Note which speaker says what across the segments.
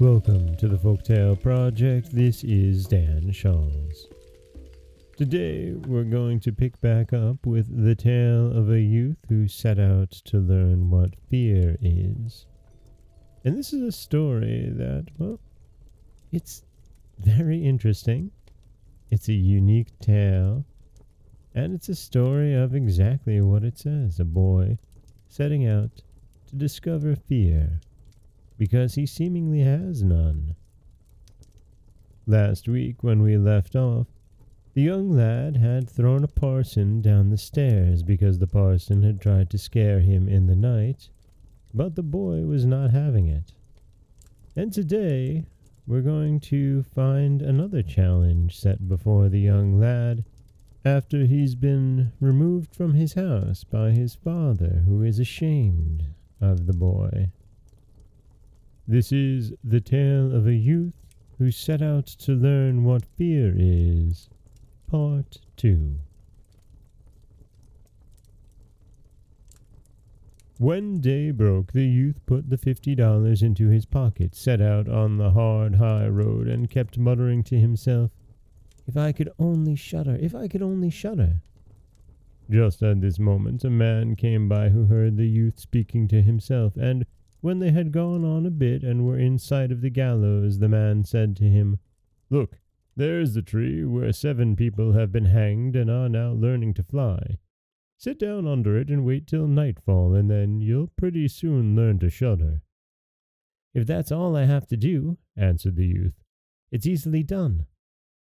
Speaker 1: Welcome to the Folktale Project. This is Dan Scholz. Today we're going to pick back up with the tale of a youth who set out to learn what fear is. And this is a story that, well, it's very interesting. It's a unique tale. And it's a story of exactly what it says a boy setting out to discover fear because he seemingly has none. Last week, when we left off, the young lad had thrown a parson down the stairs because the parson had tried to scare him in the night, but the boy was not having it. And today, we're going to find another challenge set before the young lad after he's been removed from his house by his father, who is ashamed of the boy. This is the tale of a youth who set out to learn what fear is, Part 2. When day broke, the youth put the fifty dollars into his pocket, set out on the hard high road, and kept muttering to himself, If I could only shudder, if I could only shudder. Just at this moment a man came by who heard the youth speaking to himself, and when they had gone on a bit and were in sight of the gallows, the man said to him, Look, there's the tree where seven people have been hanged and are now learning to fly. Sit down under it and wait till nightfall, and then you'll pretty soon learn to shudder. If that's all I have to do, answered the youth, it's easily done.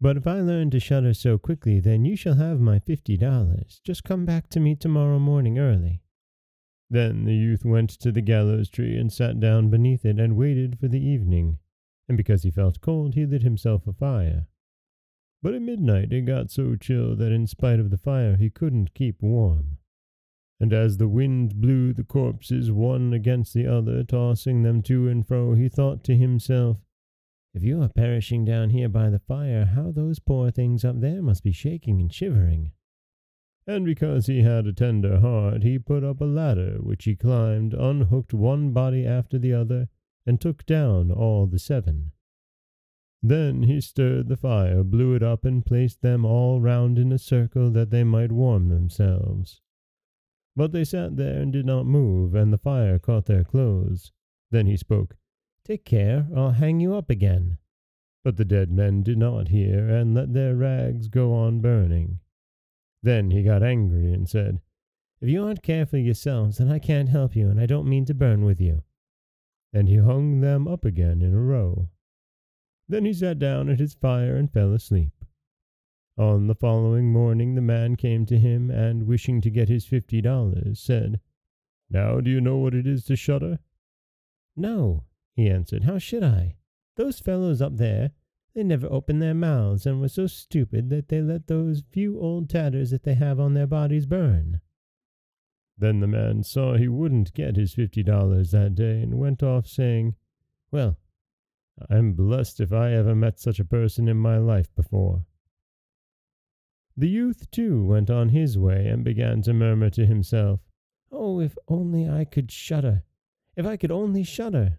Speaker 1: But if I learn to shudder so quickly, then you shall have my fifty dollars. Just come back to me tomorrow morning early. Then the youth went to the gallows tree and sat down beneath it and waited for the evening, and because he felt cold he lit himself a fire. But at midnight it got so chill that in spite of the fire he couldn't keep warm. And as the wind blew the corpses one against the other, tossing them to and fro, he thought to himself, If you are perishing down here by the fire, how those poor things up there must be shaking and shivering. And because he had a tender heart, he put up a ladder, which he climbed, unhooked one body after the other, and took down all the seven. Then he stirred the fire, blew it up, and placed them all round in a circle that they might warm themselves. But they sat there and did not move, and the fire caught their clothes. Then he spoke, Take care, I'll hang you up again. But the dead men did not hear, and let their rags go on burning. Then he got angry and said, If you aren't careful yourselves, then I can't help you, and I don't mean to burn with you. And he hung them up again in a row. Then he sat down at his fire and fell asleep. On the following morning the man came to him, and, wishing to get his fifty dollars, said, Now do you know what it is to shudder? No, he answered. How should I? Those fellows up there, they never opened their mouths, and were so stupid that they let those few old tatters that they have on their bodies burn. Then the man saw he wouldn't get his fifty dollars that day, and went off saying, Well, I'm blessed if I ever met such a person in my life before. The youth, too, went on his way, and began to murmur to himself, Oh, if only I could shudder! If I could only shudder!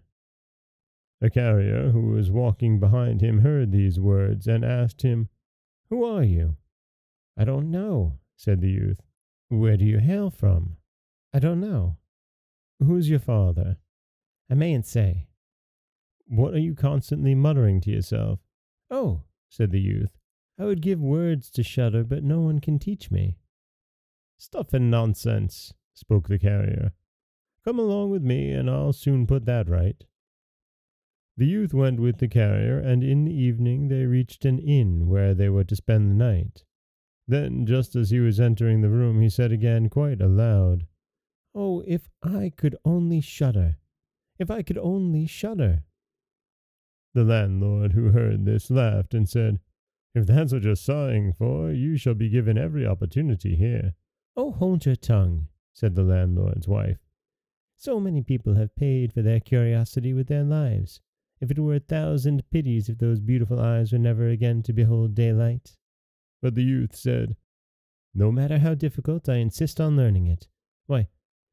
Speaker 1: A carrier who was walking behind him heard these words, and asked him, Who are you? I don't know, said the youth. Where do you hail from? I don't know. Who's your father? I mayn't say. What are you constantly muttering to yourself? Oh, said the youth, I would give words to shudder, but no one can teach me. Stuff and nonsense, spoke the carrier. Come along with me, and I'll soon put that right. The youth went with the carrier, and in the evening they reached an inn where they were to spend the night. Then, just as he was entering the room, he said again quite aloud, Oh, if I could only shudder! If I could only shudder! The landlord, who heard this, laughed and said, If that's what you're sighing for, you shall be given every opportunity here. Oh, hold your tongue, said the landlord's wife. So many people have paid for their curiosity with their lives. If it were a thousand pities if those beautiful eyes were never again to behold daylight. But the youth said, No matter how difficult, I insist on learning it. Why,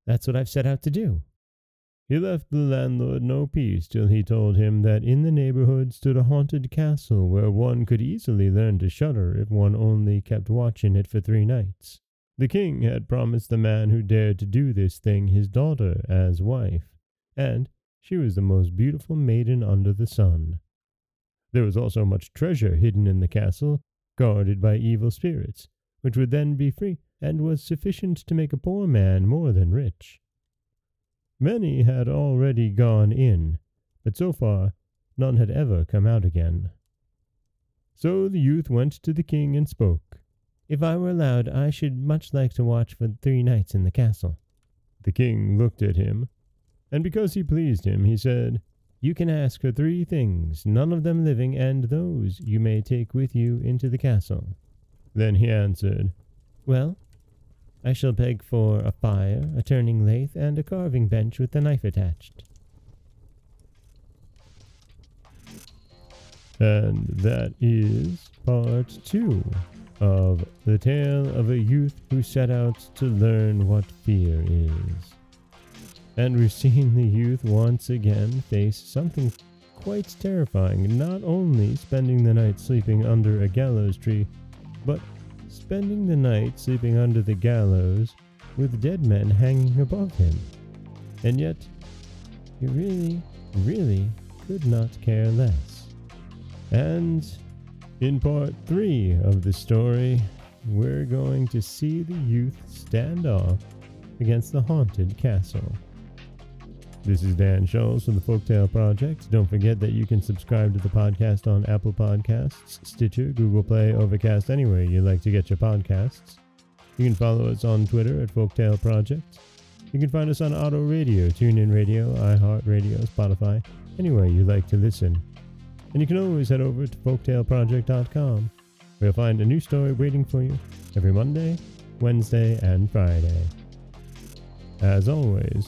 Speaker 1: that's what I've set out to do. He left the landlord no peace till he told him that in the neighborhood stood a haunted castle where one could easily learn to shudder if one only kept watch in it for three nights. The king had promised the man who dared to do this thing his daughter as wife, and she was the most beautiful maiden under the sun. There was also much treasure hidden in the castle, guarded by evil spirits, which would then be free, and was sufficient to make a poor man more than rich. Many had already gone in, but so far none had ever come out again. So the youth went to the king and spoke. If I were allowed, I should much like to watch for three nights in the castle. The king looked at him, and because he pleased him, he said, You can ask for three things, none of them living, and those you may take with you into the castle. Then he answered, Well, I shall beg for a fire, a turning lathe, and a carving bench with the knife attached. And that is part two of the tale of a youth who set out to learn what fear is. And we've seen the youth once again face something quite terrifying, not only spending the night sleeping under a gallows tree, but spending the night sleeping under the gallows with dead men hanging above him. And yet, he really, really could not care less. And in part three of the story, we're going to see the youth stand off against the haunted castle. This is Dan Scholz from the Folktale Project. Don't forget that you can subscribe to the podcast on Apple Podcasts, Stitcher, Google Play, Overcast, anywhere you like to get your podcasts. You can follow us on Twitter at Folktale Project. You can find us on Auto Radio, TuneIn Radio, iHeartRadio, Spotify, anywhere you like to listen. And you can always head over to folktaleproject.com, where you'll find a new story waiting for you every Monday, Wednesday, and Friday. As always,